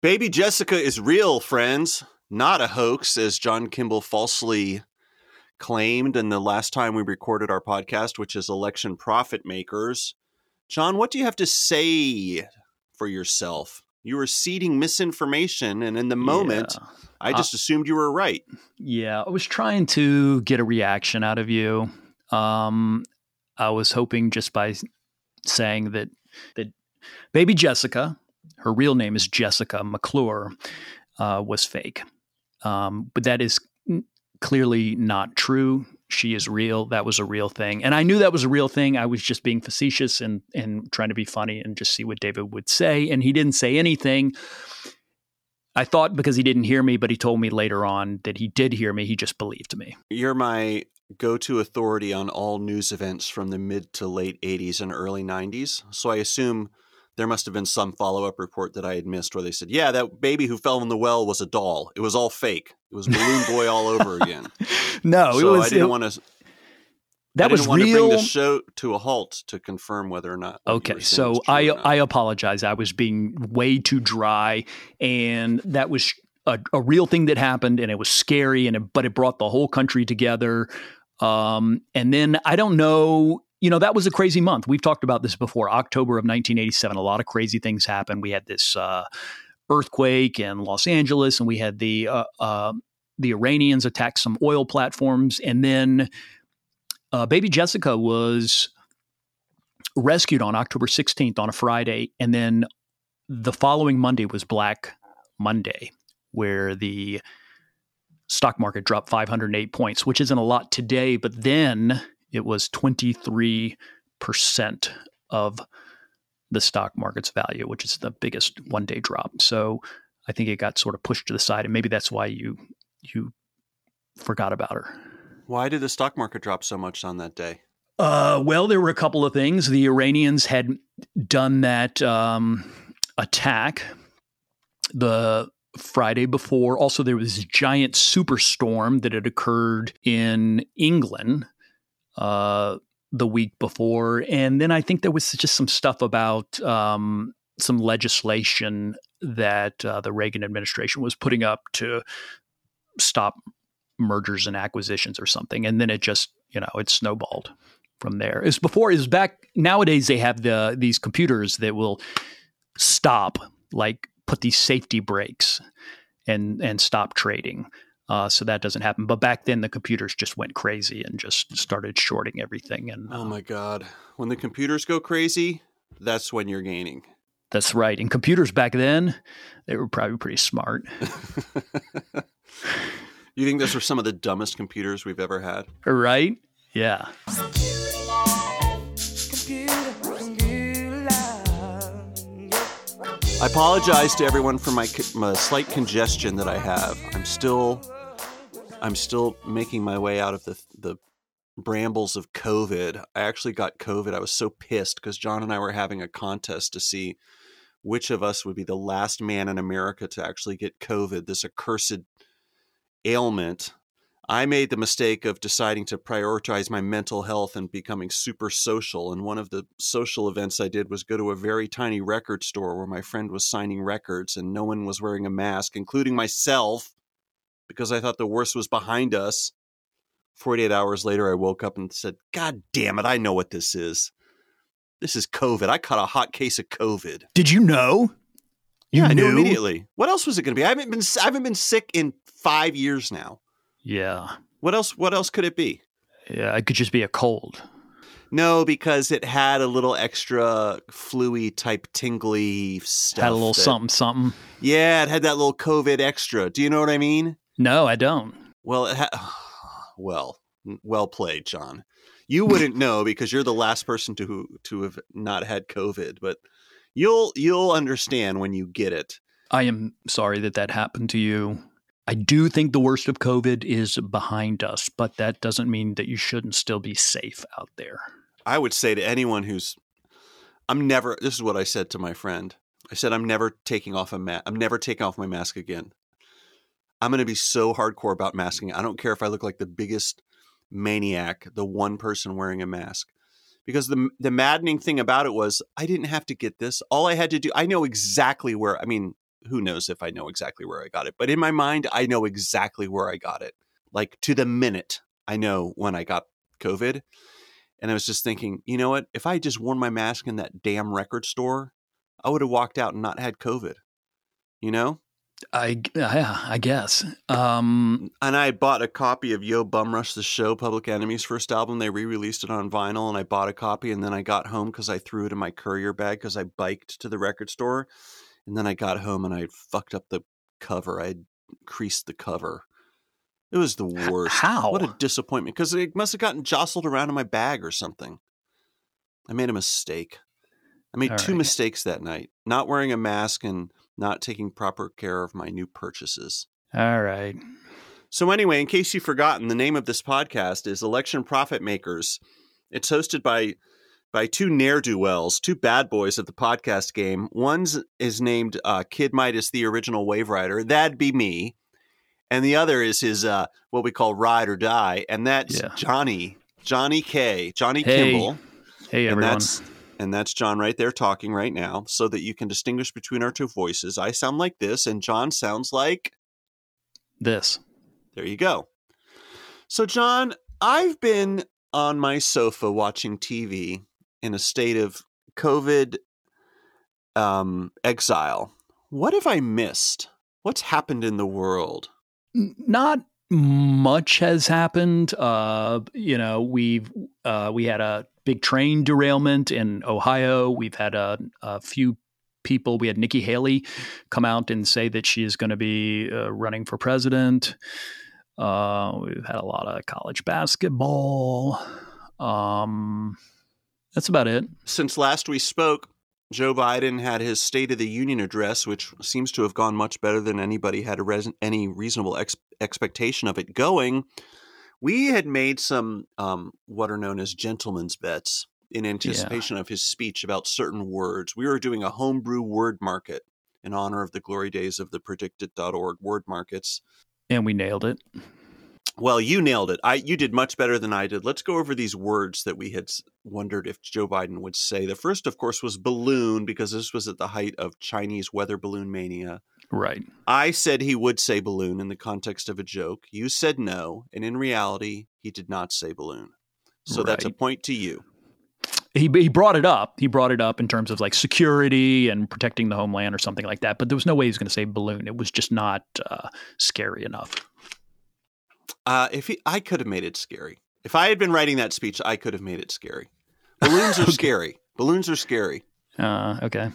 Baby Jessica is real, friends, not a hoax, as John Kimball falsely claimed in the last time we recorded our podcast, which is Election Profit Makers. John, what do you have to say for yourself? You were seeding misinformation, and in the moment, Yeah. I just assumed you were right. Yeah, I was trying to get a reaction out of you. Um, I was hoping just by saying that that baby Jessica, her real name is Jessica McClure, uh, was fake. Um, but that is clearly not true. She is real. That was a real thing, and I knew that was a real thing. I was just being facetious and and trying to be funny and just see what David would say, and he didn't say anything. I thought because he didn't hear me, but he told me later on that he did hear me. He just believed me. You're my go to authority on all news events from the mid to late 80s and early 90s. So I assume there must have been some follow up report that I had missed where they said, yeah, that baby who fell in the well was a doll. It was all fake. It was Balloon Boy all over again. No, so it was I didn't want to. that I didn't was want to bring real. the show to a halt to confirm whether or not. Okay, so I. I apologize. I was being way too dry, and that was a, a real thing that happened, and it was scary, and it, but it brought the whole country together. Um, and then I don't know. You know, that was a crazy month. We've talked about this before. October of 1987, a lot of crazy things happened. We had this uh, earthquake in Los Angeles, and we had the uh, uh, the Iranians attack some oil platforms, and then uh, baby Jessica was rescued on October 16th on a Friday, and then the following Monday was Black Monday, where the stock market dropped 508 points, which isn't a lot today, but then it was 23% of the stock market's value, which is the biggest one day drop. So I think it got sort of pushed to the side, and maybe that's why you you forgot about her. Why did the stock market drop so much on that day? Uh, well, there were a couple of things. The Iranians had done that um, attack the Friday before. Also, there was a giant superstorm that had occurred in England uh, the week before. And then I think there was just some stuff about um, some legislation that uh, the Reagan administration was putting up to stop mergers and acquisitions or something. And then it just, you know, it snowballed from there. Is before is back nowadays they have the these computers that will stop like put these safety brakes and and stop trading. Uh, so that doesn't happen. But back then the computers just went crazy and just started shorting everything. And Oh my God. When the computers go crazy, that's when you're gaining. that's right. And computers back then, they were probably pretty smart. you think those were some of the dumbest computers we've ever had? Right? Yeah. I apologize to everyone for my, my slight congestion that I have. I'm still, I'm still making my way out of the the brambles of COVID. I actually got COVID. I was so pissed because John and I were having a contest to see which of us would be the last man in America to actually get COVID, this accursed ailment. I made the mistake of deciding to prioritize my mental health and becoming super social. And one of the social events I did was go to a very tiny record store where my friend was signing records and no one was wearing a mask, including myself, because I thought the worst was behind us. 48 hours later, I woke up and said, God damn it, I know what this is. This is COVID. I caught a hot case of COVID. Did you know? You yeah, I knew knew? immediately. What else was it going to be? I haven't been I haven't been sick in five years now. Yeah. What else? What else could it be? Yeah. It could just be a cold. No, because it had a little extra fluey type tingly stuff. Had a little that- something, something. Yeah, it had that little COVID extra. Do you know what I mean? No, I don't. Well, it ha- well, well played, John. You wouldn't know because you're the last person to to have not had COVID, but you'll you'll understand when you get it. I am sorry that that happened to you. I do think the worst of COVID is behind us, but that doesn't mean that you shouldn't still be safe out there. I would say to anyone who's I'm never this is what I said to my friend. I said I'm never taking off a mask. I'm never taking off my mask again. I'm going to be so hardcore about masking. I don't care if I look like the biggest maniac, the one person wearing a mask. Because the the maddening thing about it was I didn't have to get this. All I had to do I know exactly where I mean, who knows if I know exactly where I got it, but in my mind, I know exactly where I got it. Like to the minute, I know when I got COVID. And I was just thinking, you know what? If I had just worn my mask in that damn record store, I would have walked out and not had COVID. You know? I yeah, I guess. Um, and I bought a copy of Yo Bum Rush the Show, Public Enemy's first album. They re-released it on vinyl, and I bought a copy. And then I got home because I threw it in my courier bag because I biked to the record store. And then I got home and I fucked up the cover. I creased the cover. It was the worst. How? What a disappointment! Because it must have gotten jostled around in my bag or something. I made a mistake. I made All two right. mistakes that night: not wearing a mask and not taking proper care of my new purchases. All right. So, anyway, in case you've forgotten, the name of this podcast is Election Profit Makers. It's hosted by by two ne'er do wells, two bad boys of the podcast game. One's is named uh, Kid Midas, the original Waverider. That'd be me. And the other is his uh, what we call ride or die, and that's yeah. Johnny, Johnny K, Johnny hey. Kimball. Hey, everyone. And that's, and that's John right there talking right now, so that you can distinguish between our two voices. I sound like this, and John sounds like this. There you go. So, John, I've been on my sofa watching TV in a state of COVID um, exile. What have I missed? What's happened in the world? Not much has happened. Uh, you know, we've uh, we had a big train derailment in Ohio. We've had a, a few people. We had Nikki Haley come out and say that she is going to be uh, running for president. Uh, we've had a lot of college basketball. Um, that's about it. Since last we spoke, Joe Biden had his State of the Union address, which seems to have gone much better than anybody had res- any reasonable ex- expectation of it going we had made some um, what are known as gentlemen's bets in anticipation yeah. of his speech about certain words. We were doing a homebrew word market in honor of the glory days of the PredictIt.org word markets. And we nailed it. Well, you nailed it. I you did much better than I did. Let's go over these words that we had wondered if Joe Biden would say. The first, of course, was balloon because this was at the height of Chinese weather balloon mania. Right. I said he would say balloon in the context of a joke. You said no, and in reality, he did not say balloon. So right. that's a point to you. He, he brought it up. He brought it up in terms of like security and protecting the homeland or something like that. But there was no way he was going to say balloon. It was just not uh, scary enough. Uh, if he, I could have made it scary. If I had been writing that speech, I could have made it scary. Balloons are okay. scary. Balloons are scary. Uh, okay.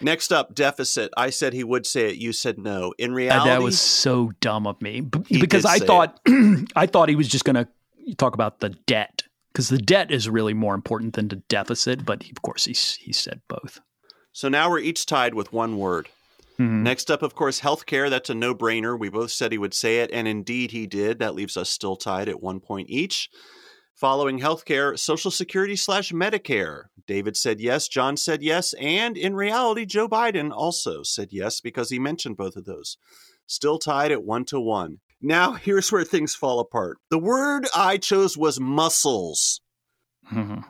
Next up, deficit. I said he would say it. You said no. In reality, that was so dumb of me B- because I thought I thought he was just going to talk about the debt because the debt is really more important than the deficit. But of course, he he said both. So now we're each tied with one word. Mm-hmm. Next up, of course, healthcare. That's a no brainer. We both said he would say it, and indeed he did. That leaves us still tied at one point each. Following healthcare, Social Security slash Medicare. David said yes, John said yes, and in reality, Joe Biden also said yes because he mentioned both of those. Still tied at one to one. Now, here's where things fall apart. The word I chose was muscles. Mm-hmm.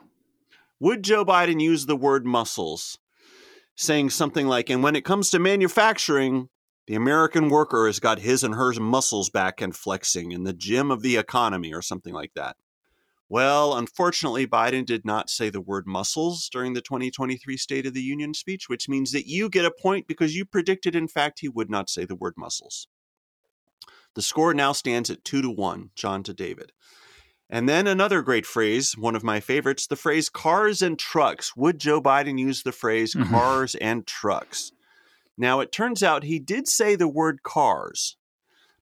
Would Joe Biden use the word muscles? Saying something like, and when it comes to manufacturing, the American worker has got his and hers muscles back and flexing in the gym of the economy, or something like that. Well, unfortunately, Biden did not say the word muscles during the 2023 State of the Union speech, which means that you get a point because you predicted, in fact, he would not say the word muscles. The score now stands at two to one, John to David. And then another great phrase, one of my favorites, the phrase cars and trucks. Would Joe Biden use the phrase mm-hmm. cars and trucks? Now, it turns out he did say the word cars,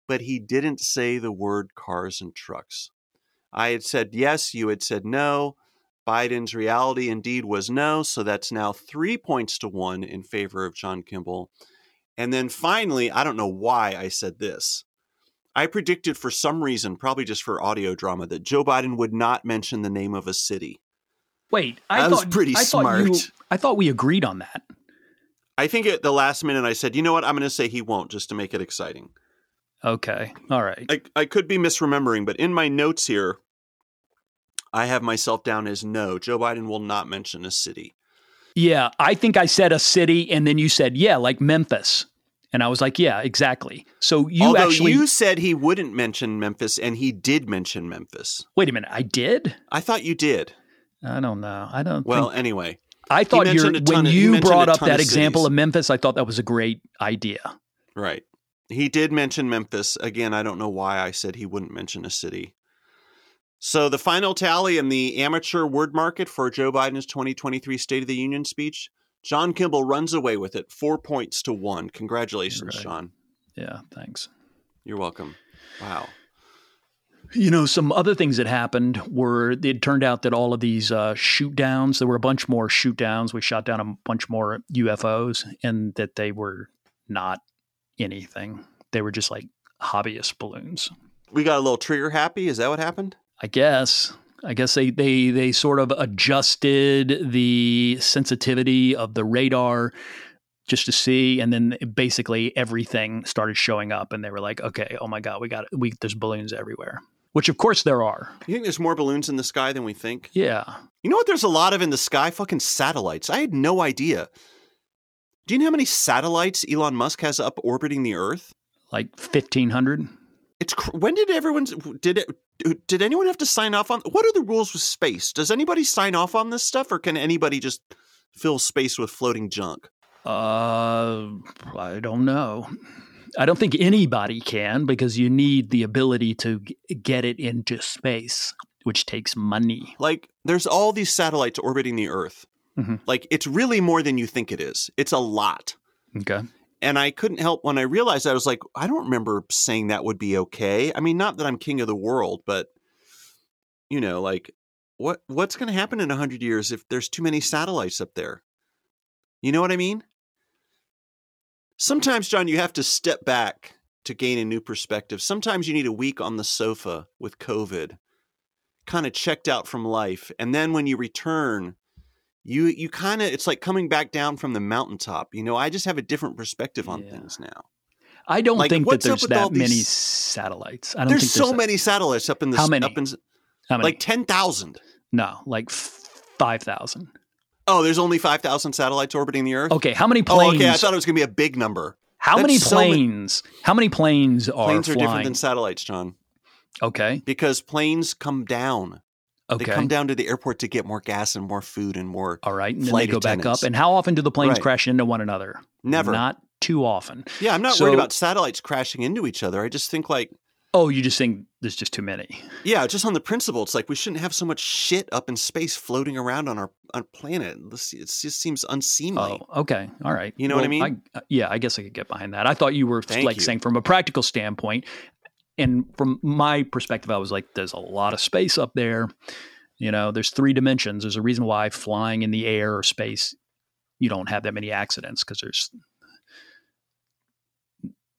but he didn't say the word cars and trucks. I had said yes, you had said no. Biden's reality indeed was no. So that's now three points to one in favor of John Kimball. And then finally, I don't know why I said this. I predicted for some reason, probably just for audio drama, that Joe Biden would not mention the name of a city. Wait, I thought, was pretty I smart. Thought you, I thought we agreed on that. I think at the last minute I said, you know what, I'm going to say he won't just to make it exciting. Okay. All right. I, I could be misremembering, but in my notes here, I have myself down as no. Joe Biden will not mention a city. Yeah, I think I said a city, and then you said, yeah, like Memphis. And I was like, yeah, exactly. So you Although actually you said he wouldn't mention Memphis, and he did mention Memphis. wait a minute. I did. I thought you did. I don't know. I don't. Well, think, anyway, I thought you when of- you brought up that of example of Memphis, I thought that was a great idea. right. He did mention Memphis. Again, I don't know why I said he wouldn't mention a city. So the final tally in the amateur word market for Joe Biden's 2023 State of the Union speech, John Kimball runs away with it, four points to one. Congratulations, Right. John. Yeah, thanks. You're welcome. Wow. You know, some other things that happened were it turned out that all of these uh, shoot downs, there were a bunch more shoot downs. We shot down a bunch more UFOs, and that they were not anything. They were just like hobbyist balloons. We got a little trigger happy. Is that what happened? I guess. I guess they, they they sort of adjusted the sensitivity of the radar just to see, and then basically everything started showing up, and they were like, "Okay, oh my god, we got we there's balloons everywhere." Which of course there are. You think there's more balloons in the sky than we think? Yeah, You know what there's a lot of in the sky? Fucking satellites. I had no idea. Do you know how many satellites Elon Musk has up orbiting the Earth? like fifteen hundred. It's cr- when did everyone did it did anyone have to sign off on what are the rules with space? Does anybody sign off on this stuff or can anybody just fill space with floating junk? Uh, I don't know. I don't think anybody can because you need the ability to g- get it into space, which takes money. Like there's all these satellites orbiting the Earth. Mhm. Like it's really more than you think it is. It's a lot. Okay. And I couldn't help when I realized I was like, I don't remember saying that would be okay. I mean, not that I'm king of the world, but you know, like what what's going to happen in 100 years if there's too many satellites up there? You know what I mean? Sometimes, John, you have to step back to gain a new perspective. Sometimes you need a week on the sofa with COVID, kind of checked out from life, and then when you return, you you kind of it's like coming back down from the mountaintop. You know, I just have a different perspective on Yeah. things now. I don't Like, think that what's up there's that many these- satellites. I don't There's think so there's so many satellites up in the How many? up in How many? like 10,000. no, like five thousand. Oh, there's only 5,000 satellites orbiting the earth? Okay, how many Oh, planes? okay. I thought it was going to be a big number. how that's many so ma- planes? how many planes are Planes are different than satellites, John, okay, because planes come down. Okay, They come down to the airport to get more gas and more food and more. all right, and then they flight go back up. And how often do the planes Right. crash into one another? Never. Not too often. yeah, I'm not So- worried about satellites crashing into each other. I just think like Oh, you just think there's just too many. Yeah, just on the principle, it's like we shouldn't have so much shit up in space floating around on our on planet. This it just seems unseemly. Oh, okay. All right. You know what I mean? uh, yeah, I guess I could get behind that. I thought you were Thank like you. saying from a practical standpoint, and from my perspective, I was like, there's a lot of space up there. You know, there's three dimensions. There's a reason why flying in the air or space, you don't have that many accidents because there's,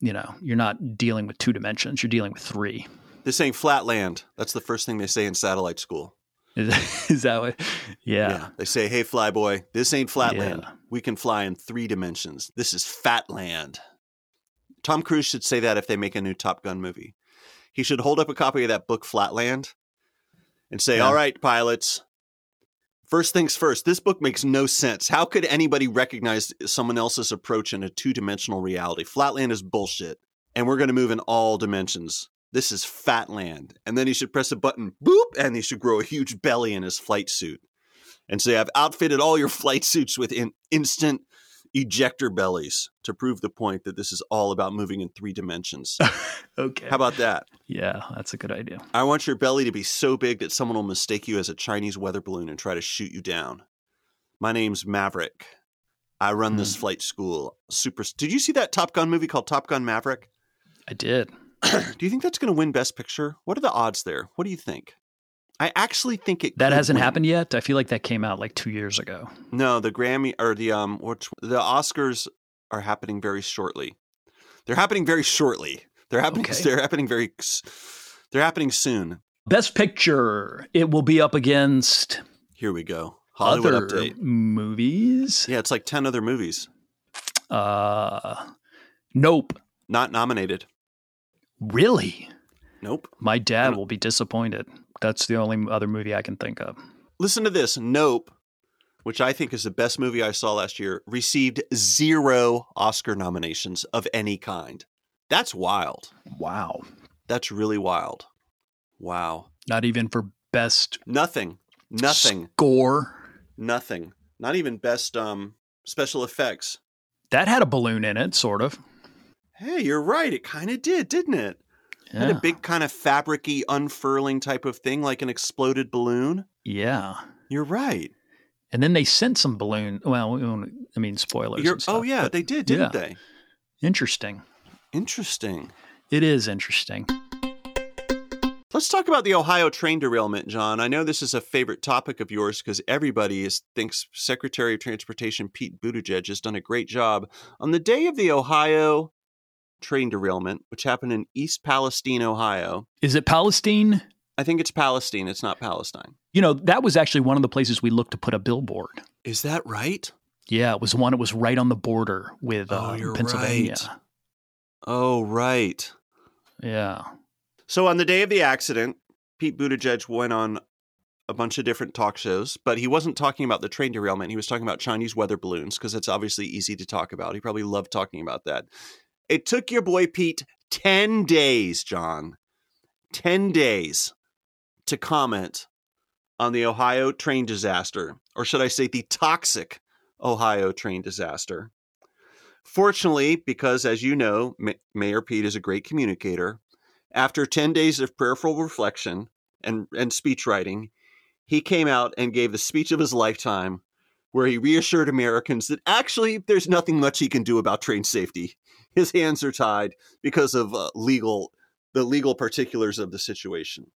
you know, you're not dealing with two dimensions. You're dealing with three. They're saying flat land. That's the first thing they say in satellite school. Is, is that what? Yeah. They say, "Hey, flyboy, this ain't flat land. We can fly in three dimensions. This is fat land." Tom Cruise should say that if they make a new Top Gun movie. He should hold up a copy of that book, Flatland, and say, Yeah. "All right, pilots." First things first, this book makes no sense. How could anybody recognize someone else's approach in a two dimensional reality? Flatland is bullshit, and we're going to move in all dimensions. This is fat land. And then he should press a button, boop, and he should grow a huge belly in his flight suit and say, I've outfitted all your flight suits with in- instant ejector bellies to prove the point that this is all about moving in three dimensions. Okay. How about that? yeah, that's a good idea. I want your belly to be so big that someone will mistake you as a Chinese weather balloon and try to shoot you down. My name's Maverick. I run this hmm. flight school. Super. Did you see that Top Gun movie called Top Gun Maverick? I did. Do you think that's going to win Best Picture? What are the odds there? What do you think? I actually think it That hasn't win. happened yet. I feel like that came out like two years ago. No, the Grammy or the um, which the Oscars are happening very shortly. They're happening very shortly. They're happening. Okay. They're happening very. They're happening soon. Best Picture. It will be up against Here we go. Hollywood other update. movies. Yeah, it's like ten other movies Uh, nope. not nominated. Really? Nope. My dad will be disappointed. That's the only other movie I can think of. Listen to this. Nope which I think is the best movie I saw last year, received zero Oscar nominations of any kind. That's wild. Wow. That's really wild. Wow. Not even for best Nothing. Nothing. score. Nothing. Not even best um special effects. That had a balloon in it, sort of. Hey, you're right. It kind of did, didn't it? Had a big kind of fabricy unfurling type of thing, like an exploded balloon. yeah. You're right. And then they sent some balloon. Well, we I mean, spoilers. And oh, stuff, oh yeah, they did, didn't yeah. they? Interesting. Interesting. It is interesting. Let's talk about the Ohio train derailment, John. I know this is a favorite topic of yours because everybody is, thinks Secretary of Transportation Pete Buttigieg has done a great job. On the day of the Ohio train derailment, which happened in East Palestine, Ohio, Is it Palestine? I think it's Palestine, it's not Palestine. You know, that was actually one of the places we looked to put a billboard. Is that right? Yeah, it was one. It was right on the border with Oh, uh, you're Pennsylvania. right. Oh, right. Yeah. So on the day of the accident, Pete Buttigieg went on a bunch of different talk shows, but he wasn't talking about the train derailment. He was talking about Chinese weather balloons because it's obviously easy to talk about. He probably loved talking about that. It took your boy Pete 10 days, John. 10 days to comment on the Ohio train disaster, or should I say the toxic Ohio train disaster. Fortunately, because as you know, Ma- Mayor Pete is a great communicator, after 10 days of prayerful reflection and, and speech writing, he came out and gave the speech of his lifetime where he reassured Americans that actually there's nothing much he can do about train safety. His hands are tied because of uh, legal the legal particulars of the situation.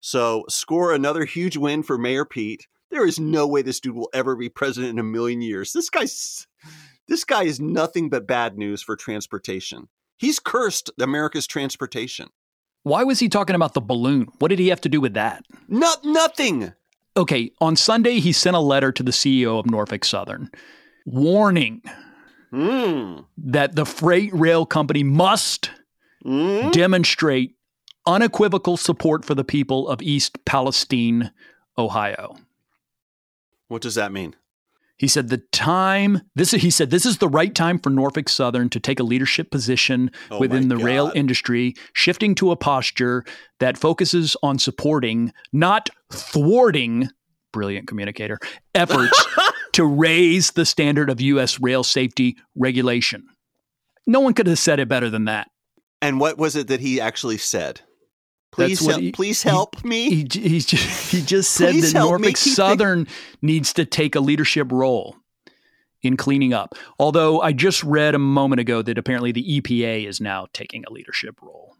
So, score another huge win for Mayor Pete. There is no way this dude will ever be president in a million years. This guy's this guy is nothing but bad news for transportation. He's cursed America's transportation. Why was he talking about the balloon? What did he have to do with that? Not nothing. Okay, on Sunday, he sent a letter to the CEO of Norfolk Southern warning Mm. that the freight rail company must Mm. demonstrate unequivocal support for the people of East Palestine, Ohio. What does that mean? He said the time this he said this is the right time for Norfolk Southern to take a leadership position Oh within the rail industry, shifting to a posture that focuses on supporting, not thwarting, brilliant communicator, efforts to raise the standard of US rail safety regulation. No one could have said it better than that. And what was it that he actually said? Please, That's what help, he- please he- help me. He, he, j- he just said that help Norfolk keep the- Southern needs to take a leadership role in cleaning up. Although I just read a moment ago that apparently the EPA is now taking a leadership role,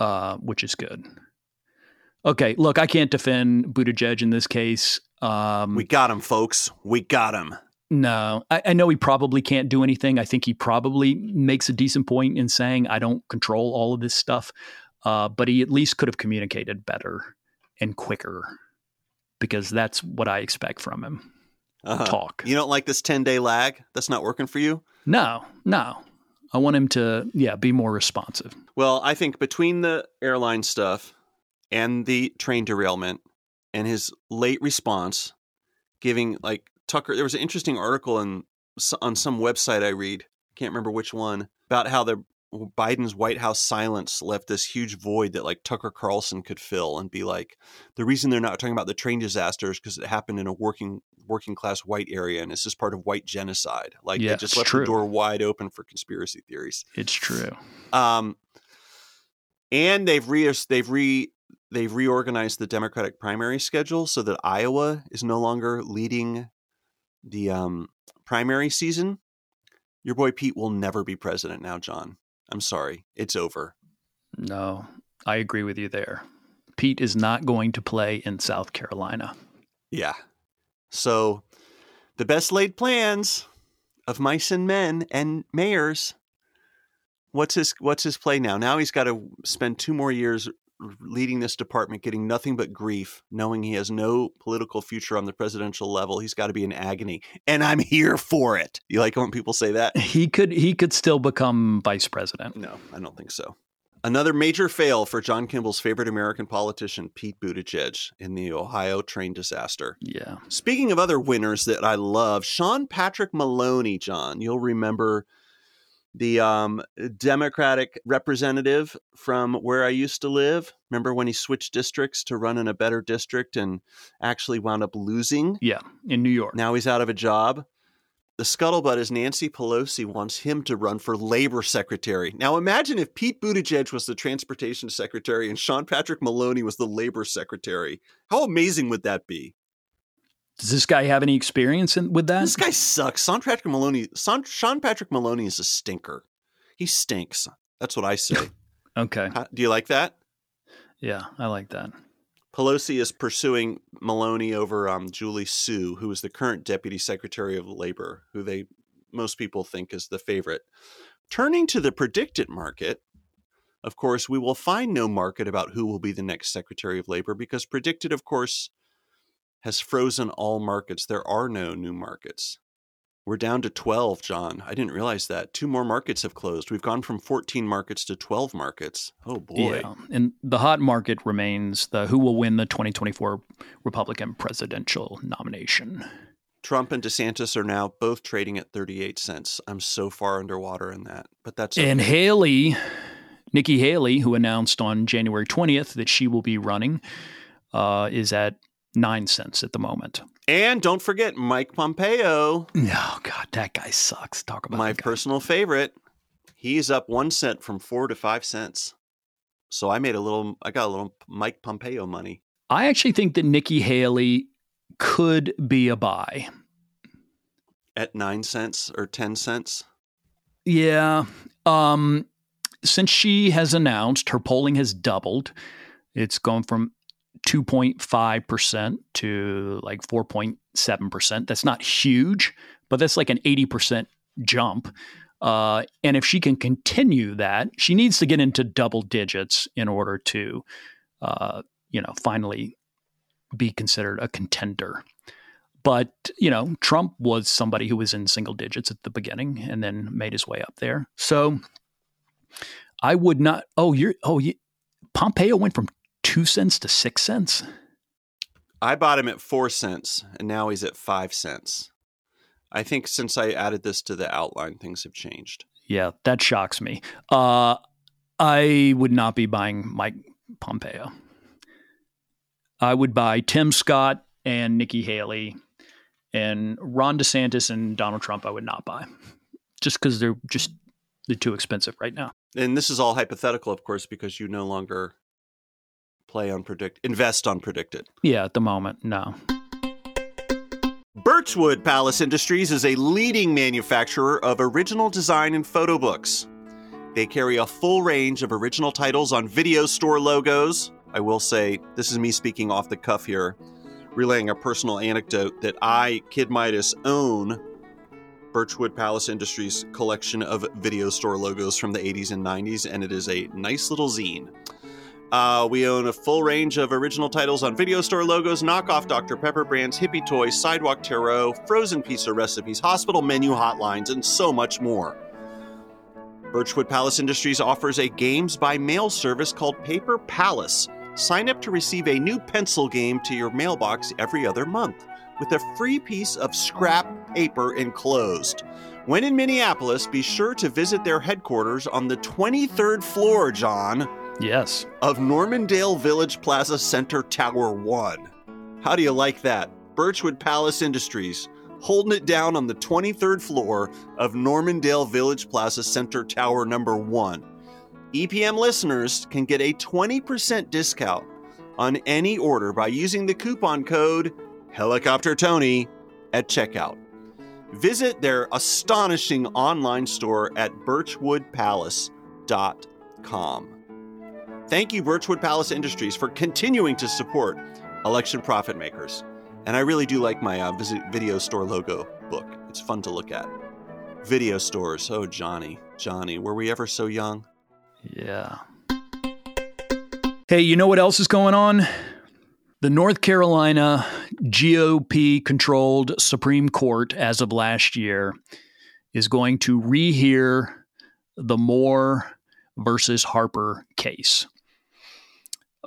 uh, which is good. Okay, look, I can't defend Buttigieg in this case. Um, we got him, folks. We got him. no, I, I know he probably can't do anything. I think he probably makes a decent point in saying, I don't control all of this stuff. Uh, but he at least could have communicated better and quicker because that's what I expect from him. Uh-huh. Talk. You don't like this 10 day lag? That's not working for you? No, no. I want him to, yeah, be more responsive. Well, I think between the airline stuff and the train derailment and his late response, giving like Tucker, there was an interesting article in, on some website I read, can't remember which one, about how the Biden's White House silence left this huge void that like Tucker Carlson could fill and be like, the reason they're not talking about the train disaster is because it happened in a working working class white area and it's just part of white genocide. Like Yeah, they just left true. the door wide open for conspiracy theories. It's true. Um, and they've re they've re they've reorganized the Democratic primary schedule so that Iowa is no longer leading the um, primary season. Your boy Pete will never be president now, John. I'm sorry, it's over. No, I agree with you there. Pete is not going to play in South Carolina. Yeah. So, the best laid plans of mice and men and mayors. What's his What's his play now? Now he's got to spend two more years leading this department, getting nothing but grief, knowing he has no political future on the presidential level. He's got to be in agony, and I'm here for it. You like when people say that? He could he could still become vice president. No, I don't think so. Another major fail for John Kimball's favorite American politician, Pete Buttigieg, in the Ohio train disaster. Yeah. Speaking of other winners that I love, Sean Patrick Maloney, John, you'll remember the um, Democratic representative from where I used to live. Remember when he switched districts to run in a better district and actually wound up losing? Yeah, in New York. Now he's out of a job. The scuttlebutt is Nancy Pelosi wants him to run for labor secretary. Now imagine if Pete Buttigieg was the transportation secretary and Sean Patrick Maloney was the labor secretary. How amazing would that be? Does this guy have any experience in, with that? This guy sucks. Sean Patrick Maloney. Sean Patrick Maloney is a stinker. He stinks. That's what I say. okay. How, do you like that? Yeah, I like that. Pelosi is pursuing Maloney over um, Julie Su, who is the current Deputy Secretary of Labor, who they most people think is the favorite. Turning to the PredictIt market, of course, we will find no market about who will be the next Secretary of Labor because PredictIt, of course, has frozen all markets. There are no new markets. We're down to 12, John. I didn't realize that. Two more markets have closed. We've gone from 14 markets to 12 markets. Oh, boy. Yeah. And the hot market remains the who will win the 2024 Republican presidential nomination. Trump and DeSantis are now both trading at 38 cents. I'm so far underwater in that, but that's okay. And Haley, Nikki Haley, who announced on January 20th that she will be running, uh, is at nine cents at the moment. And don't forget Mike Pompeo. No, God, that guy sucks. Talk about my personal favorite. He's up one cent from four to five cents. So I made a little. I got a little Mike Pompeo money. I actually think that Nikki Haley could be a buy at nine cents or ten cents. Yeah. Um, since she has announced her polling has doubled, it's gone from 2.5% to like 4.7%. That's not huge, but that's like an 80% jump. Uh, and if she can continue that, she needs to get into double digits in order to, uh, you know, finally be considered a contender. But, you know, Trump was somebody who was in single digits at the beginning and then made his way up there. So I would not, oh, you're, oh, you, Pompeo went from two cents to six cents? I bought him at four cents, and now he's at five cents. I think since I added this to the outline, things have changed. Yeah, that shocks me. Uh, I would not be buying Mike Pompeo. I would buy Tim Scott and Nikki Haley, and Ron DeSantis and Donald Trump. I would not buy, just because they're just they're too expensive right now. And this is all hypothetical, of course, because you no longer play on predict invest on PredictIt. Yeah, at the moment, no. Birchwood Palace Industries is a leading manufacturer of original design and photo books. They carry a full range of original titles on video store logos. I will say, this is me speaking off the cuff here, relaying a personal anecdote that I, Kid Midas, own Birchwood Palace Industries collection of video store logos from the 80s and 90s, and it is a nice little zine. Uh, we own a full range of original titles on video store logos, knockoff Dr. Pepper brands, hippie toys, sidewalk tarot, frozen pizza recipes, hospital menu hotlines, and so much more. Birchwood Palace Industries offers a games by mail service called Paper Palace. Sign up to receive a new pencil game to your mailbox every other month with a free piece of scrap paper enclosed. When in Minneapolis, be sure to visit their headquarters on the 23rd floor, John. Yes. Of Normandale Village Plaza Center Tower 1. How do you like that? Birchwood Palace Industries, holding it down on the 23rd floor of Normandale Village Plaza Center Tower number 1. EPM listeners can get a 20% discount on any order by using the coupon code Helicopter Tony at checkout. Visit their astonishing online store at birchwoodpalace.com. Thank you, Birchwood Palace Industries, for continuing to support election profit makers. And I really do like my uh, video store logo book. It's fun to look at. Video stores. Oh, Johnny, Johnny, were we ever so young? Yeah. Hey, you know what else is going on? The North Carolina GOP controlled Supreme Court, as of last year, is going to rehear the Moore versus Harper case.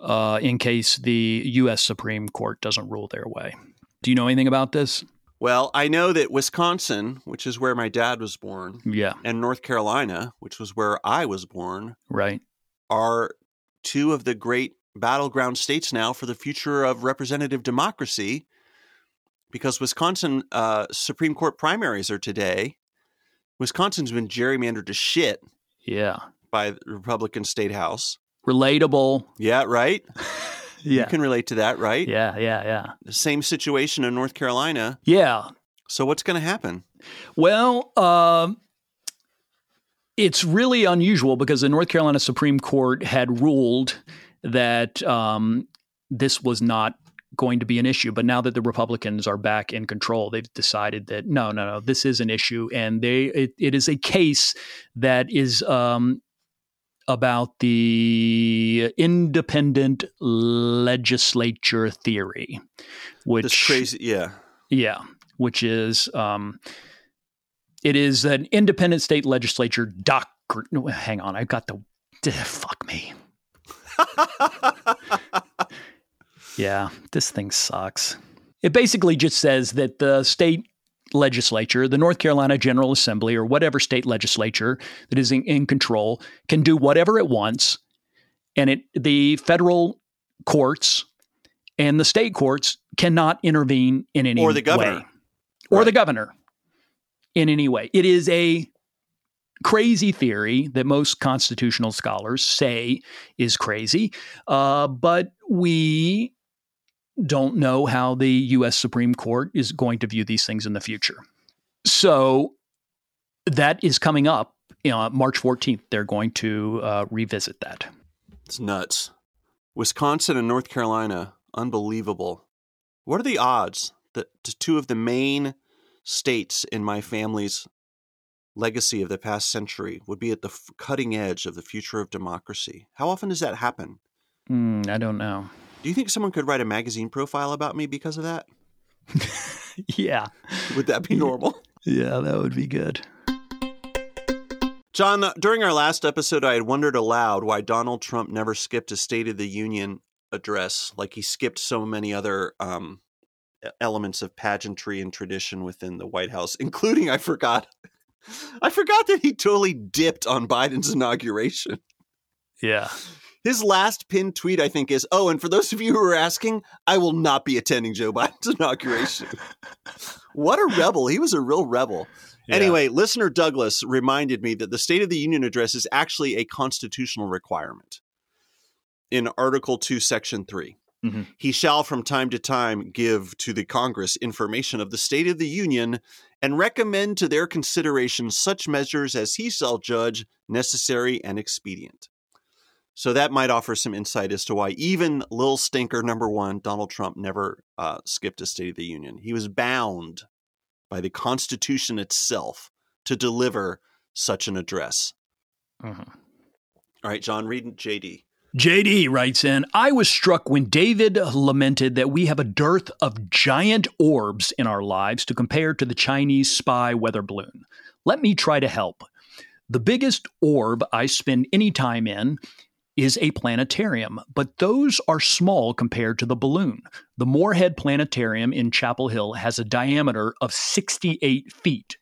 Uh, in case the U.S. Supreme Court doesn't rule their way. Do you know anything about this? Well, I know that Wisconsin, which is where my dad was born, Yeah, and North Carolina, which was where I was born, right. are two of the great battleground states now for the future of representative democracy because Wisconsin uh, Supreme Court primaries are today. Wisconsin's been gerrymandered to shit Yeah, by the Republican state house. Relatable. Yeah, right? yeah. You can relate to that, right? yeah, yeah, yeah, The same situation in North Carolina. yeah. So what's going to happen? Well, um, it's really unusual because the North Carolina Supreme Court had ruled that um, this was not going to be an issue. But now that the Republicans are back in control, they've decided that no, no, no, this is an issue, and they it, it is a case that is um, about the independent legislature theory, which This crazy, yeah. yeah, which is um, it is an independent state legislature doctrine. no, Hang on, I got the fuck me. Yeah, this thing sucks. It basically just says that the state legislature, the North Carolina General Assembly, or whatever state legislature that is in, in control, can do whatever it wants, and it the federal courts and the state courts cannot intervene in any Or the governor. way. or Right. the governor in any way. It is a crazy theory that most constitutional scholars say is crazy, uh, but we don't know how the U.S. Supreme Court is going to view these things in the future. So that is coming up. You know, March 14th, they're going to uh, revisit that. It's nuts. Wisconsin and North Carolina, unbelievable. What are the odds that two of the main states in my family's legacy of the past century would be at the f- cutting edge of the future of democracy? How often does that happen? Hmm, I don't know. Do you think someone could write a magazine profile about me because of that? Yeah. Would that be normal? Yeah, that would be good. John, uh, during our last episode, I had wondered aloud why Donald Trump never skipped a State of the Union address like he skipped so many other um, elements of pageantry and tradition within the White House, including, I forgot, I forgot that he totally dipped on Biden's inauguration. Yeah. His last pinned tweet, I think, is Oh, and for those of you who are asking, I will not be attending Joe Biden's inauguration. what a rebel. He was a real rebel. Yeah. Anyway, listener Douglas reminded me that the State of the Union address is actually a constitutional requirement in Article 2, Section 3. Mhm. He shall from time to time give to the Congress information of the State of the Union and recommend to their consideration such measures as he shall judge necessary and expedient. So that might offer some insight as to why even Lil Stinker number one, Donald Trump, never uh, skipped a State of the Union. He was bound by the Constitution itself to deliver such an address. Mhm. All right, John, read JD. JD writes in I was struck when David lamented that we have a dearth of giant orbs in our lives to compare to the Chinese spy weather balloon. Let me try to help. The biggest orb I spend any time in is a planetarium, but those are small compared to the balloon. The Morehead Planetarium in Chapel Hill has a diameter of 68 feet.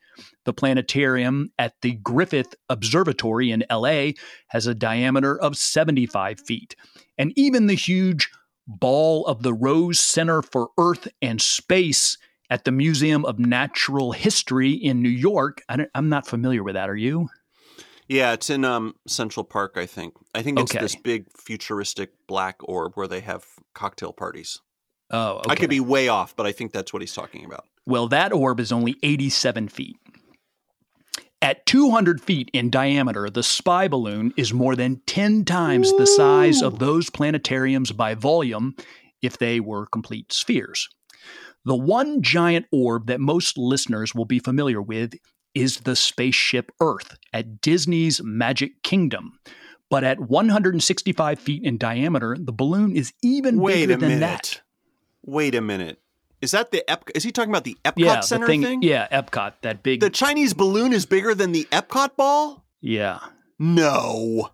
The planetarium at the Griffith Observatory in LA has a diameter of 75 feet. And even the huge ball of the Rose Center for Earth and Space at the Museum of Natural History in New York. I am not familiar with that. Are you? Yeah, it's in um, Central Park, I think. I think it's Okay. this big futuristic black orb where they have cocktail parties. Oh, okay. I could be way off, but I think that's what he's talking about. Well, that orb is only 87 feet. At 200 feet in diameter, the spy balloon is more than 10 times the size of those planetariums by volume if they were complete spheres. The one giant orb that most listeners will be familiar with is the spaceship Earth at Disney's Magic Kingdom. But at 165 feet in diameter, the balloon is even Wait bigger a than minute. that. Wait a minute. Is that the Ep- is he talking about the Epcot Yeah, Center the thing, thing? Yeah, Epcot, that big. The Chinese balloon is bigger than the Epcot ball? yeah. No.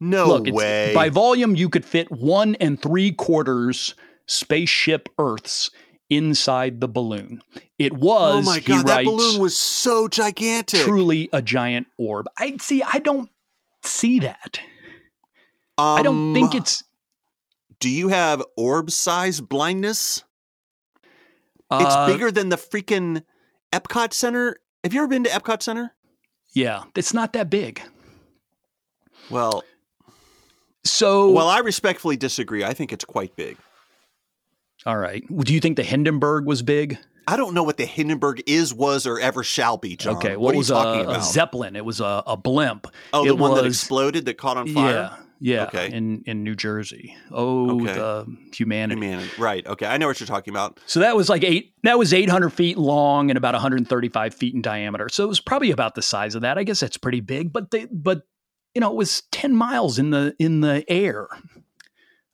No Look, way. by volume, you could fit one and three quarters spaceship Earths inside the balloon. It was, oh my god, that balloon was so gigantic. truly a giant orb. I see. I don't see that. Um, I don't think it's. Do you have orb size blindness? Uh, it's bigger than the freaking Epcot Center. Have you ever been to Epcot Center? Yeah, it's not that big. Well, So, well, I respectfully disagree. I think it's quite big. All right. Do you think the Hindenburg was big? I don't know what the Hindenburg is, was, or ever shall be, John. Okay, what what are was you a, talking a about? Zeppelin? It was a, a blimp. oh, the it one that exploded that caught on fire. Yeah, yeah. Okay. In in New Jersey. Oh, Okay. the humanity. Man, right? Okay, I know what you're talking about. So that was like eight. That was 800 feet long and about 135 feet in diameter. So it was probably about the size of that. I guess that's pretty big. But they, but you know, it was 10 miles in the in the air.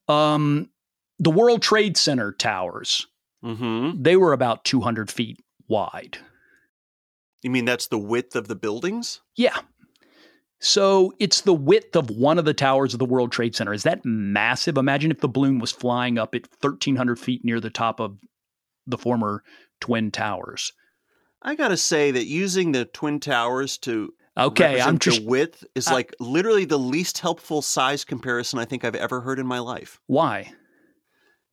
Um, the World Trade Center towers. Mm-hmm. They were about 200 feet wide. You mean that's the width of the buildings? Yeah. So it's the width of one of the towers of the World Trade Center. Is that massive? Imagine if the balloon was flying up at 1,300 feet near the top of the former Twin Towers. I gotta say that using the twin towers to Okay, I'm just the width is I- like literally the least helpful size comparison I think I've ever heard in my life. why?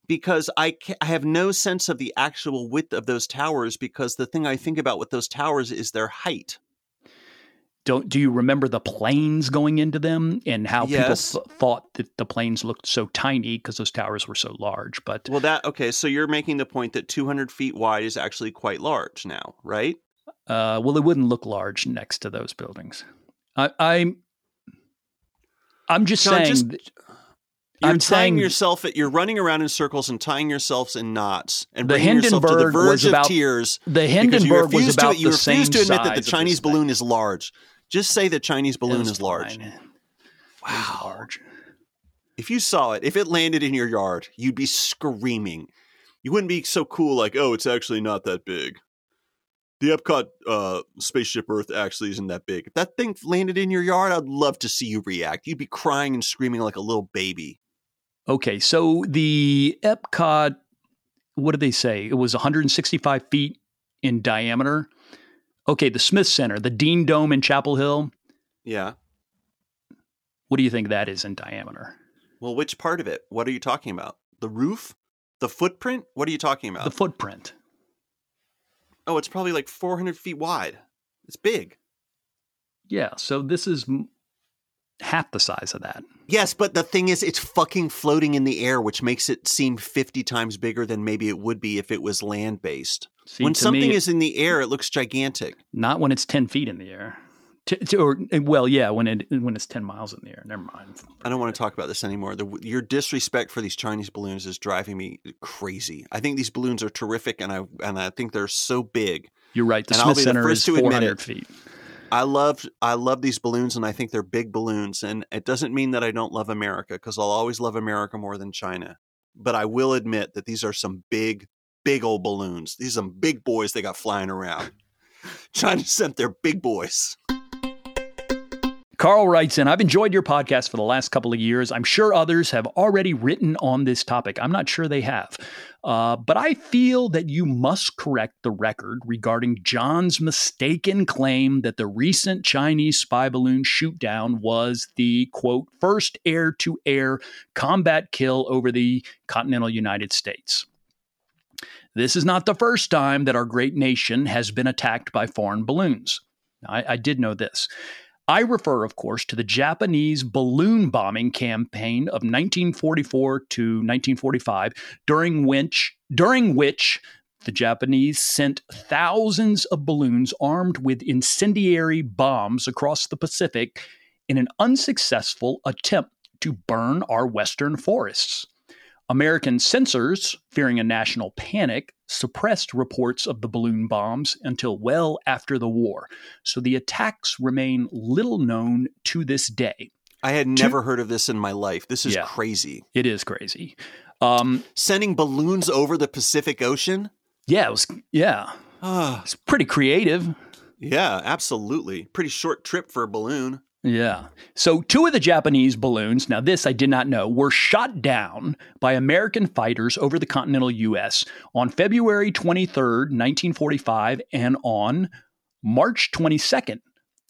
Because I, ca- I have no sense of the actual width of those towers. Because the thing I think about with those towers is their height. Don't do you remember the planes going into them and how Yes. people th- thought that the planes looked so tiny because those towers were so large? But Well, that okay. So you're making the point that 200 feet wide is actually quite large now, right? uh, well, it wouldn't look large next to those buildings. I, I'm I'm just John, saying. just- You're I'm tying yourself. You're running around in circles and tying yourselves in knots and The bringing yourself to the Hindenburg verge was of about- tears. the you Hindenburg was about to, you the same refuse to admit that the Chinese balloon is large. Just say the Chinese balloon is large. Wow. large. If you saw it, if it landed in your yard, you'd be screaming. You wouldn't be so cool like, oh, it's actually not that big. The Epcot uh, spaceship Earth actually isn't that big. If that thing landed in your yard, I'd love to see you react. You'd be crying and screaming like a little baby. Okay, so the Epcot, what did they say? It was 165 feet in diameter. Okay, the Smith Center, the Dean Dome in Chapel Hill. Yeah. What do you think that is in diameter? Well, which part of it? What are you talking about? The roof? The footprint? What are you talking about? The footprint. oh, it's probably like 400 feet wide. It's big. Yeah, so this is half the size of that. Yes, but the thing is, it's fucking floating in the air, which makes it seem 50 times bigger than maybe it would be if it was land based. When something me, is in the air, it looks gigantic. not when it's 10 feet in the air. T- t- or eh, well, yeah, when it when it's 10 miles in the air. Never mind. I don't want to talk about this anymore. The, your disrespect for these Chinese balloons is driving me crazy. I think these balloons are terrific, and I and I think they're so big. You're right. The And I'll Smith Center first is to admit 400 feet. I love I love these balloons, and I think they're big balloons. And it doesn't mean that I don't love America because I'll always love America more than China. But I will admit that these are some big, big old balloons. These are some big boys they got flying around. China sent their big boys. Carl writes in, I've enjoyed your podcast for the last couple of years. I'm sure others have already written on this topic. I'm not sure they have. Uh, but I feel that you must correct the record regarding John's mistaken claim that the recent Chinese spy balloon shoot down was the quote, first air to air combat kill over the continental United States. This is not the first time that our great nation has been attacked by foreign balloons. I, I did know this. I refer, of course, to the Japanese balloon bombing campaign of 1944 to 1945, during which, during which the Japanese sent thousands of balloons armed with incendiary bombs across the Pacific in an unsuccessful attempt to burn our western forests. American censors, fearing a national panic, suppressed reports of the balloon bombs until well after the war. So the attacks remain little known to this day. I had never heard of this in my life. This is Yeah. crazy. It is crazy. Um, Sending balloons over the Pacific Ocean? yeah, it was. Yeah, Ah, it's pretty creative. yeah, absolutely. Pretty short trip for a balloon. Yeah. So, two of the Japanese balloons, now this I did not know, were shot down by American fighters over the continental U.S. on February 23rd, 1945, and on March 22nd,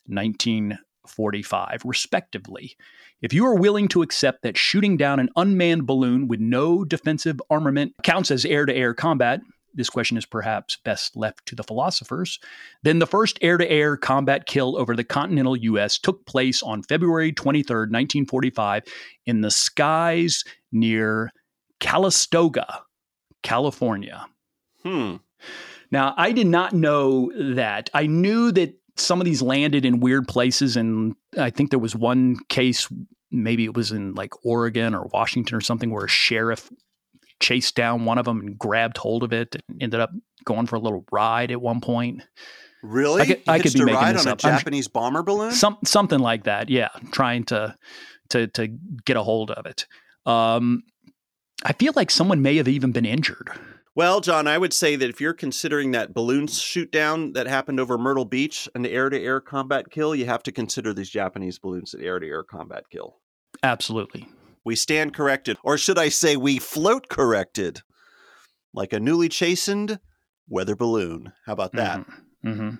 1945, respectively. If you are willing to accept that shooting down an unmanned balloon with no defensive armament counts as air to air combat, this question is perhaps best left to the philosophers, then the first air to air combat kill over the continental U.S. took place on February 23, 1945, in the skies near Calistoga, California. Hmm. Now, I did not know that. I knew that some of these landed in weird places, and I think there was one case, maybe it was in like Oregon or Washington or something, where a sheriff chased down one of them and grabbed hold of it and ended up going for a little ride at one point. Really? I could, I could be a making ride this on up. a I'm- Japanese bomber balloon? some something like that. Yeah, trying to to to get a hold of it. Um, I feel like someone may have even been injured. Well, John, I would say that if you're considering that balloon shoot down that happened over Myrtle Beach, an air to air combat kill, you have to consider these Japanese balloons an air to air combat kill. Absolutely. We stand corrected, or should I say, we float corrected, like a newly chastened weather balloon. How about that? hmm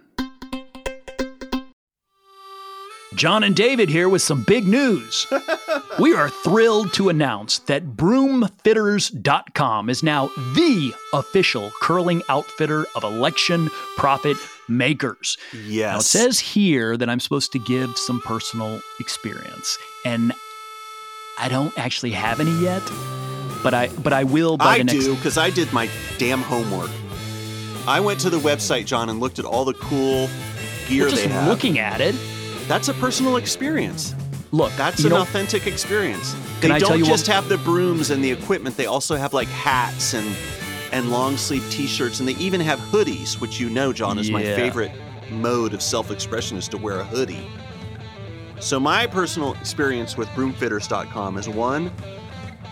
John and David here with some big news. we are thrilled to announce that broomfitters.com is now the official curling outfitter of election profit makers. Yes. Now it says here that I'm supposed to give some personal experience, and I don't actually have any yet, but I but I will by I the next. do because I did my damn homework. I went to the website, John, and looked at all the cool gear Well, just they have. looking at it, That's a personal experience. look, That's an know, authentic experience. They I don't you what- just have the brooms and the equipment; they also have like hats and and long sleeve T-shirts, and they even have hoodies, which you know, John, is my favorite mode of self-expression is to wear a hoodie. So my personal experience with broomfitters.com is one,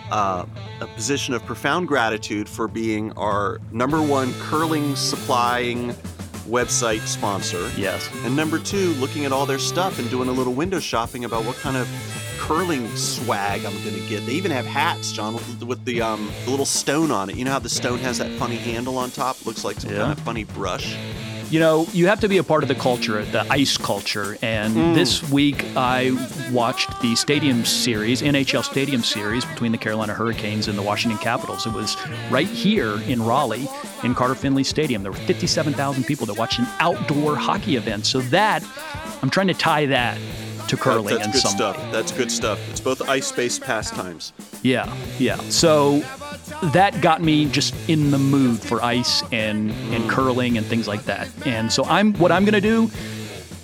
uh, a position of profound gratitude for being our number one curling supplying website sponsor. Yes. And number two, looking at all their stuff and doing a little window shopping about what kind of curling swag I'm going to get. They even have hats, John, with, with the um, the little stone on it. You know how the stone has that funny handle on top? Looks like some Yeah. kind of funny brush. You know, you have to be a part of the culture, the ice culture. And Mm. this week, I watched the Stadium Series, NHL Stadium Series between the Carolina Hurricanes and the Washington Capitals. It was right here in Raleigh, in Carter Finley Stadium. There were 57,000 people that watched an outdoor hockey event. So that, I'm trying to tie that to curling That- that's in good some stuff. way. That's good stuff. It's both ice-based pastimes. Yeah, yeah. So that got me just in the mood for ice and and curling and things like that. And so I'm what I'm going to do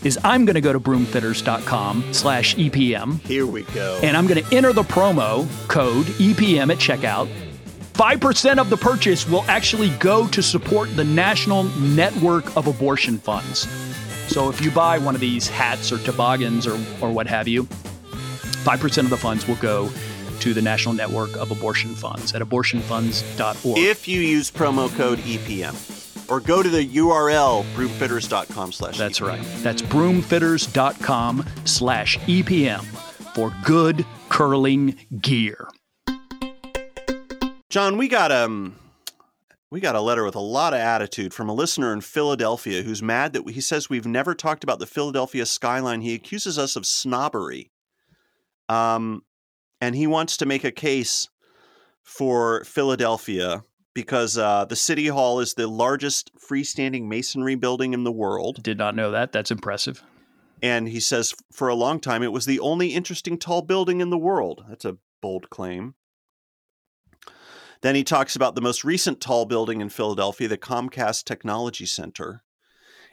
is I'm going to go to broomfitters.com slash EPM Here we go. and I'm going to enter the promo code EPM at checkout. 5% of the purchase will actually go to support the National Network of Abortion Funds. So if you buy one of these hats or toboggans or, or what have you, 5% of the funds will go to the National Network of Abortion Funds at abortionfunds.org. if you use promo code EPM, or go to the URL broomfitters.com slash That's right. That's broomfitters.com slash EPM for good curling gear. John, we got um we got a letter with a lot of attitude from a listener in Philadelphia who's mad that we, he says we've never talked about the Philadelphia skyline. He accuses us of snobbery. Um and he wants to make a case for Philadelphia because uh, the city hall is the largest freestanding masonry building in the world. Did not know that. That's impressive. And he says for a long time it was the only interesting tall building in the world. That's a bold claim. Then he talks about the most recent tall building in Philadelphia, the Comcast Technology Center.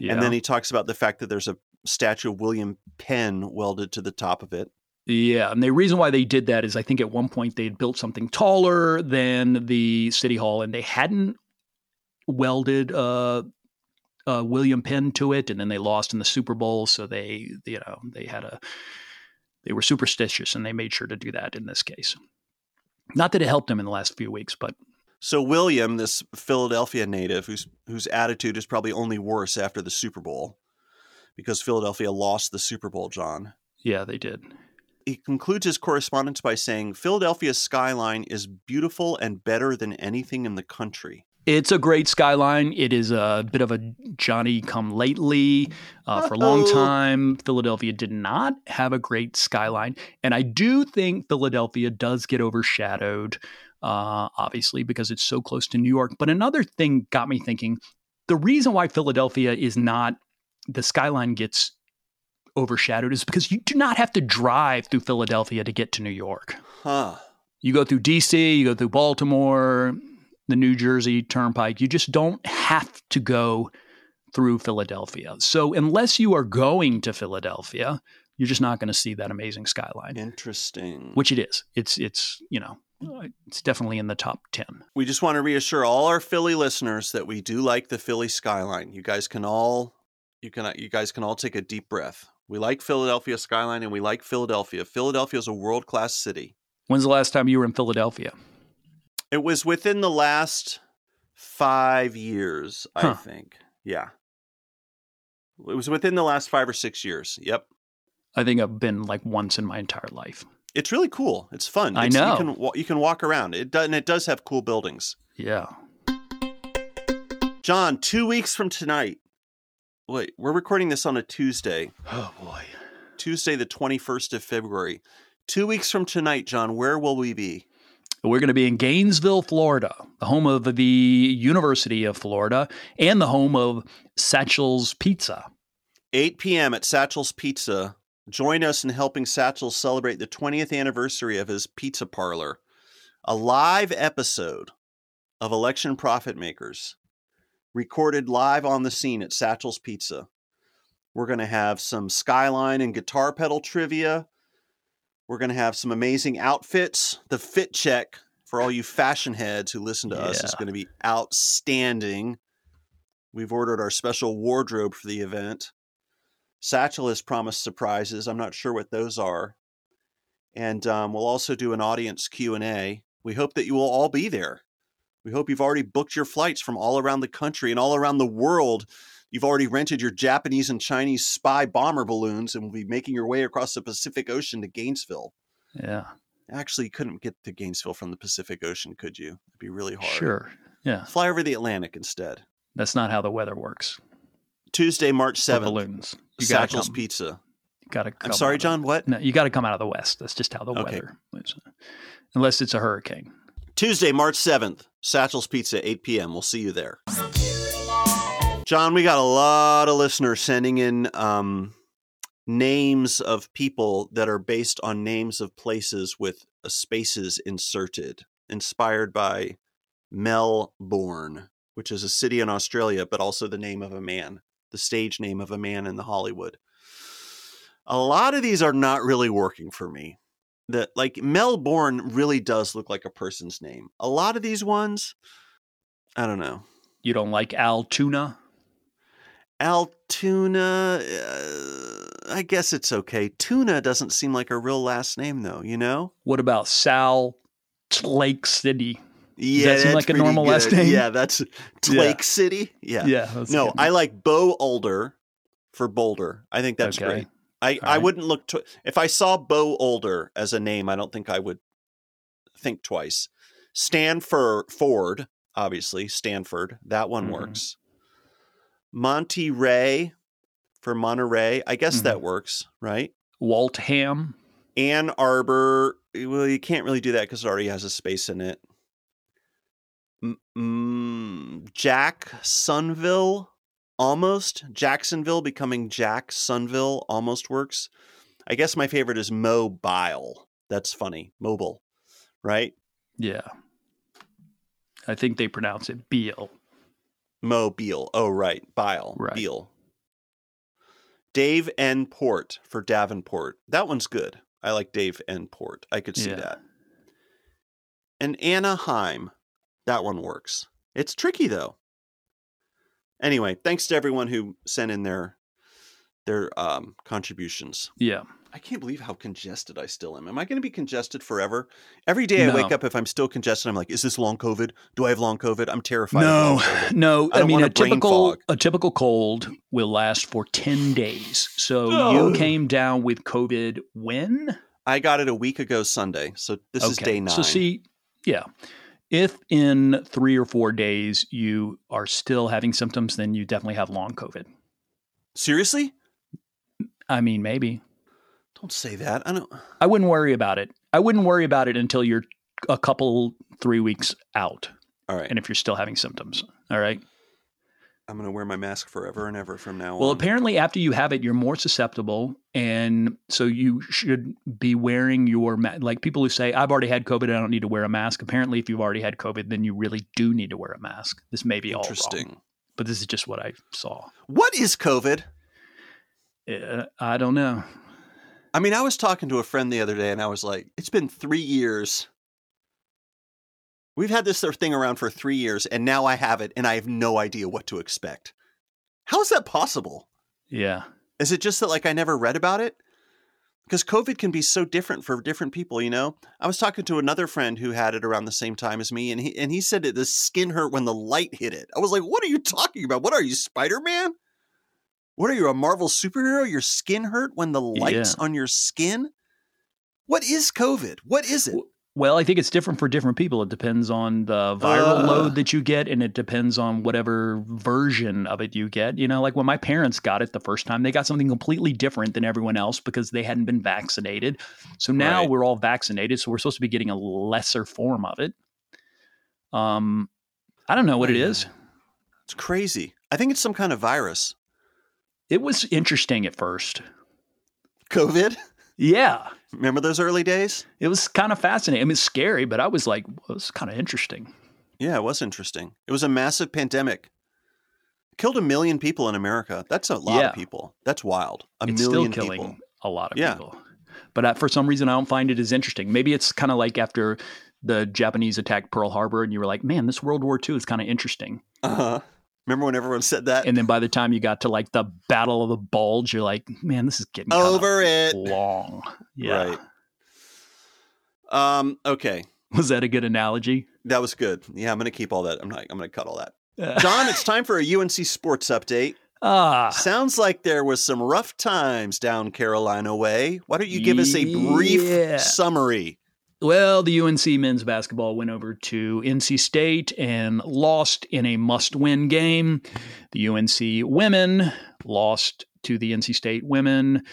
Yeah. And then he talks about the fact that there's a statue of William Penn welded to the top of it. Yeah, and the reason why they did that is I think at one point they had built something taller than the city hall, and they hadn't welded uh, uh, William Penn to it, and then they lost in the Super Bowl, so they you know they had a they were superstitious, and they made sure to do that in this case. Not that it helped them in the last few weeks, but So William, this Philadelphia native whose whose attitude is probably only worse after the Super Bowl because Philadelphia lost the Super Bowl, John. Yeah, they did. He concludes his correspondence by saying Philadelphia's skyline is beautiful and better than anything in the country. It's a great skyline. It is a bit of a Johnny come lately. Uh, for a long time, Philadelphia did not have a great skyline. And I do think Philadelphia does get overshadowed, uh, obviously, because it's so close to New York. But another thing got me thinking the reason why Philadelphia is not, the skyline gets overshadowed is because you do not have to drive through Philadelphia to get to New York. Huh. You go through DC, you go through Baltimore, the New Jersey Turnpike. You just don't have to go through Philadelphia. So unless you are going to Philadelphia, you're just not going to see that amazing skyline. Interesting. Which it is. It's it's, you know, it's definitely in the top 10. We just want to reassure all our Philly listeners that we do like the Philly skyline. You guys can all you can you guys can all take a deep breath. We like Philadelphia skyline and we like Philadelphia. Philadelphia is a world-class city. When's the last time you were in Philadelphia? It was within the last 5 years, Huh. I think. Yeah. It was within the last 5 or 6 years. Yep. I think I've been like once in my entire life. It's really cool. It's fun. I It's- know. You can you can walk around. It does and it does have cool buildings. Yeah. John, 2 weeks from tonight. Wait, we're recording this on a Tuesday. Oh boy. Tuesday, the 21st of February. Two weeks from tonight, John, where will we be? We're going to be in Gainesville, Florida, the home of the University of Florida and the home of Satchel's Pizza. 8 p.m. at Satchel's Pizza. Join us in helping Satchel celebrate the 20th anniversary of his pizza parlor. A live episode of Election Profit Makers, recorded live on the scene at Satchel's Pizza. We're going to have some skyline and guitar pedal trivia. We're going to have some amazing outfits. The fit check for all you fashion heads who listen to us is going to be outstanding. We've ordered our special wardrobe for the event. Satchel has promised surprises. I'm not sure what those are. And um, we'll also do an audience Q&A. We hope that you will all be there. We hope you've already booked your flights from all around the country and all around the world. You've already rented your Japanese and Chinese spy bomber balloons and will be making your way across the Pacific Ocean to Gainesville. Yeah. Actually, you couldn't get to Gainesville from the Pacific Ocean, could you? It'd be really hard. Sure. Yeah. Fly over the Atlantic instead. That's not how the weather works. Tuesday, March For 7th. balloons. You Satchel's. Pizza. Got to I'm sorry, John, what? No, you got to come out of the west. That's just how the Okay. weather is. Unless it's a hurricane. Tuesday, March 7th, Satchel's Pizza, 8 p.m. We'll see you there. John, we got a lot of listeners sending in um, names of people that are based on names of places with uh, spaces inserted, inspired by Melbourne, which is a city in Australia, but also the name of a man, the stage name of a man in the Hollywood. A lot of these are not really working for me that like Melbourne really does look like a person's name. A lot of these ones, I don't know. You don't like Altoona? Altoona, uh, I guess it's okay. Tuna doesn't seem like a real last name though, you know? What about Sal Lake City? Yeah, that seem like a normal last name? Yeah, that's Lake City. Yeah. Yeah. No, good. I like Bo Older for Boulder. I think that's Okay. great. I, All I wouldn't look to if I saw Bo Older as a name, I don't think I would think twice. Stanford Ford, obviously, Stanford. That one Mhm. works. Monty Ray for Monterey. I guess that works, right? Waltham. Ann Arbor. Well, you can't really do that because it already has a space in it. Mm, Jacksonville, almost. Jacksonville becoming Jacksonville almost works. I guess my favorite is Mobile. That's funny. Mobile, right? Yeah. I think they pronounce it Beale. Mobile. Oh, right. Bile. Right. Beale. Dave N. Port for Davenport. That one's good. I like Dave N. Port. I could see Yeah. that. And Anaheim. That one works. It's tricky though. Anyway, thanks to everyone who sent in their their um, contributions. Yeah. I can't believe how congested I still am. Am I going to be congested forever? Every day I wake up, if I'm still congested, I'm like, is this long COVID? Do I have long COVID? I'm terrified. of No, no. I I, mean, a typical fog. a typical cold will last for ten days. So you came down with COVID when? I got it a week ago Sunday, so this is day nine. So see, yeah. If in three or four days you are still having symptoms, then you definitely have long COVID. Seriously? I mean, maybe. Don't say that. I don't. I wouldn't worry about it. I wouldn't worry about it until you're a couple, three weeks out. All right. And if you're still having symptoms. All right. I'm going to wear my mask forever and ever from now Well, on. Well, apparently, after you have it, you're more susceptible, and so you should be wearing your ma- like people who say, "I've already had COVID, I don't need to wear a mask." Apparently, if you've already had COVID, then you really do need to wear a mask. This may be all wrong, but this is just what I saw. What is COVID? Uh, I don't know. I mean, I was talking to a friend the other day and I was like, it's been three years. We've had this thing around for three years and now I have it and I have no idea what to expect. How is that possible? Yeah, Is it just that like I never read about it? Because COVID can be so different for different people, you know? I was talking to another friend who had it around the same time as me and he and he said that the skin hurt when the light hit it. I was like, what are you talking about? What are you, Spider-Man? What are you, a Marvel superhero? Your skin hurt when the lights Yeah. on your skin? What is COVID? What is it? Well, I think it's different for different people. It depends on the viral Uh. load that you get, and it depends on whatever version of it you get. You know, like when my parents got it the first time, they got something completely different than everyone else because they hadn't been vaccinated. So now Right. we're all vaccinated, so we're supposed to be getting a lesser form of it. Um, I don't know what it is. It's crazy. I think it's some kind of virus. It was interesting at first. COVID? Yeah, Remember those early days? it was kind of fascinating. I mean, scary, but I was like, well, was kind of interesting. Yeah, it was interesting. It was a massive pandemic. Killed a million people in America. That's a lot Yeah. of people. That's wild. A it's still million killing people. a lot of Yeah. people. But I, for some reason, I don't find it as interesting. Maybe it's kind of like after the Japanese attacked Pearl Harbor, and you were like, "Man, this World War II is kind of interesting." Uh-huh. Remember when everyone said that? And then by the time you got to like the Battle of the Bulge, you're like, "Man, this is getting Over it. long." Yeah, Right. Um, okay. was that a good analogy? That was good. Yeah, I'm gonna keep all that. I'm not I'm gonna cut all that. Uh, John, it's time for a UNC sports update. ah, Sounds like there was some rough times down Carolina way. Why don't you give us a brief summary? Well, the UNC men's basketball went over to NC State and lost in a must win game. The UNC women lost to the NC State women.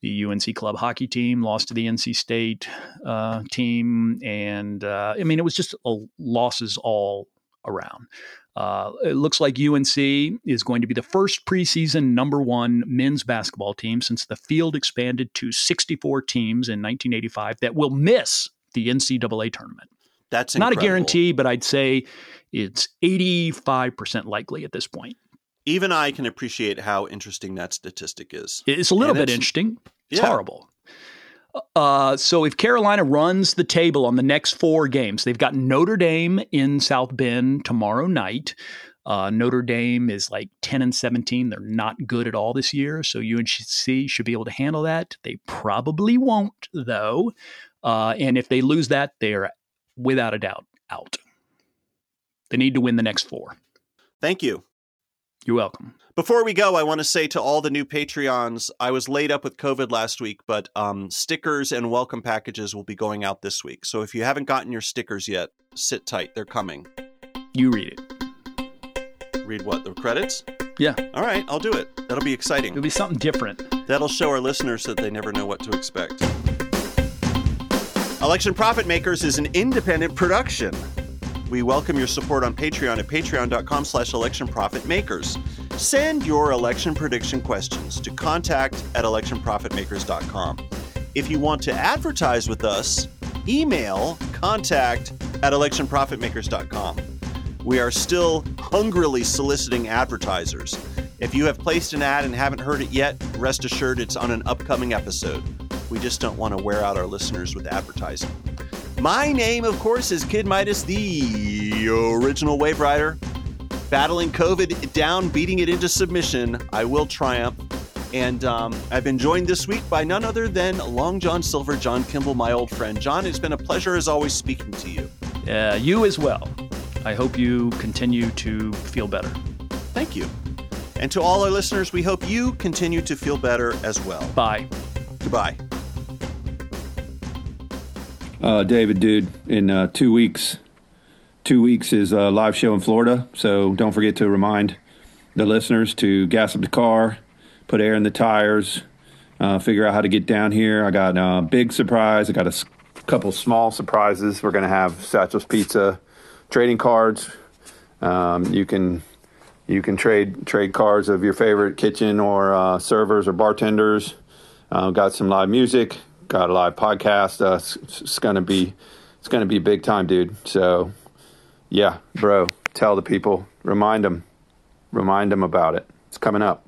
The UNC club hockey team lost to the NC State uh, team. And uh, I mean, it was just uh, losses all around. Uh, it looks like UNC is going to be the first preseason number one men's basketball team since the field expanded to 64 teams in 1985 that will miss the NCAA tournament. That's Not a guarantee, but I'd say it's 85% likely at this point. Even I can appreciate how interesting that statistic is. It's a little And bit it's- interesting. It's Yeah. horrible. Uh, so if Carolina runs the table on the next four games, they've got Notre Dame in South Bend tomorrow night. Uh, Notre Dame is like 10 and 17. They're not good at all this year. So UNC should be able to handle that. They probably won't, though. Uh, and if they lose that, they're without a doubt out. They need to win the next four. Thank you. You're welcome. Before we go, I want to say to all the new Patreons, I was laid up with COVID last week, but um, stickers and welcome packages will be going out this week. So if you haven't gotten your stickers yet, sit tight. They're coming. You read it. Read what? The credits? Yeah. All right, I'll do it. That'll be exciting. It'll be something different. That'll show our listeners that they never know what to expect. Election Profit Makers is an independent production. We welcome your support on Patreon at patreon.com slash electionprofitmakers. Send your election prediction questions to contact at electionprofitmakers.com. If you want to advertise with us, email contact at electionprofitmakers.com. We are still hungrily soliciting advertisers. If you have placed an ad and haven't heard it yet, rest assured it's on an upcoming episode. We just don't want to wear out our listeners with advertising. My name, of course, is Kid Midas, the original Wave Rider. Battling COVID down, beating it into submission, I will triumph. And um, I've been joined this week by none other than Long John Silver, John Kimball, my old friend. John, it's been a pleasure as always speaking to you. Uh, you as well. I hope you continue to feel better. Thank you. And to all our listeners, we hope you continue to feel better as well. Bye. Goodbye. Uh, David, dude, in uh, two weeks, two weeks is a live show in Florida. So don't forget to remind the listeners to gas up the car, put air in the tires, uh, figure out how to get down here. I got a big surprise. I got a couple small surprises. We're going to have Satchel's Pizza trading cards. Um, you can you can trade trade cards of your favorite kitchen or uh, servers or bartenders. Uh, got some live music. Got a live podcast. Uh, it's, it's gonna be it's gonna be big time, dude. So yeah, bro, tell the people, remind them, remind them about it. It's coming up.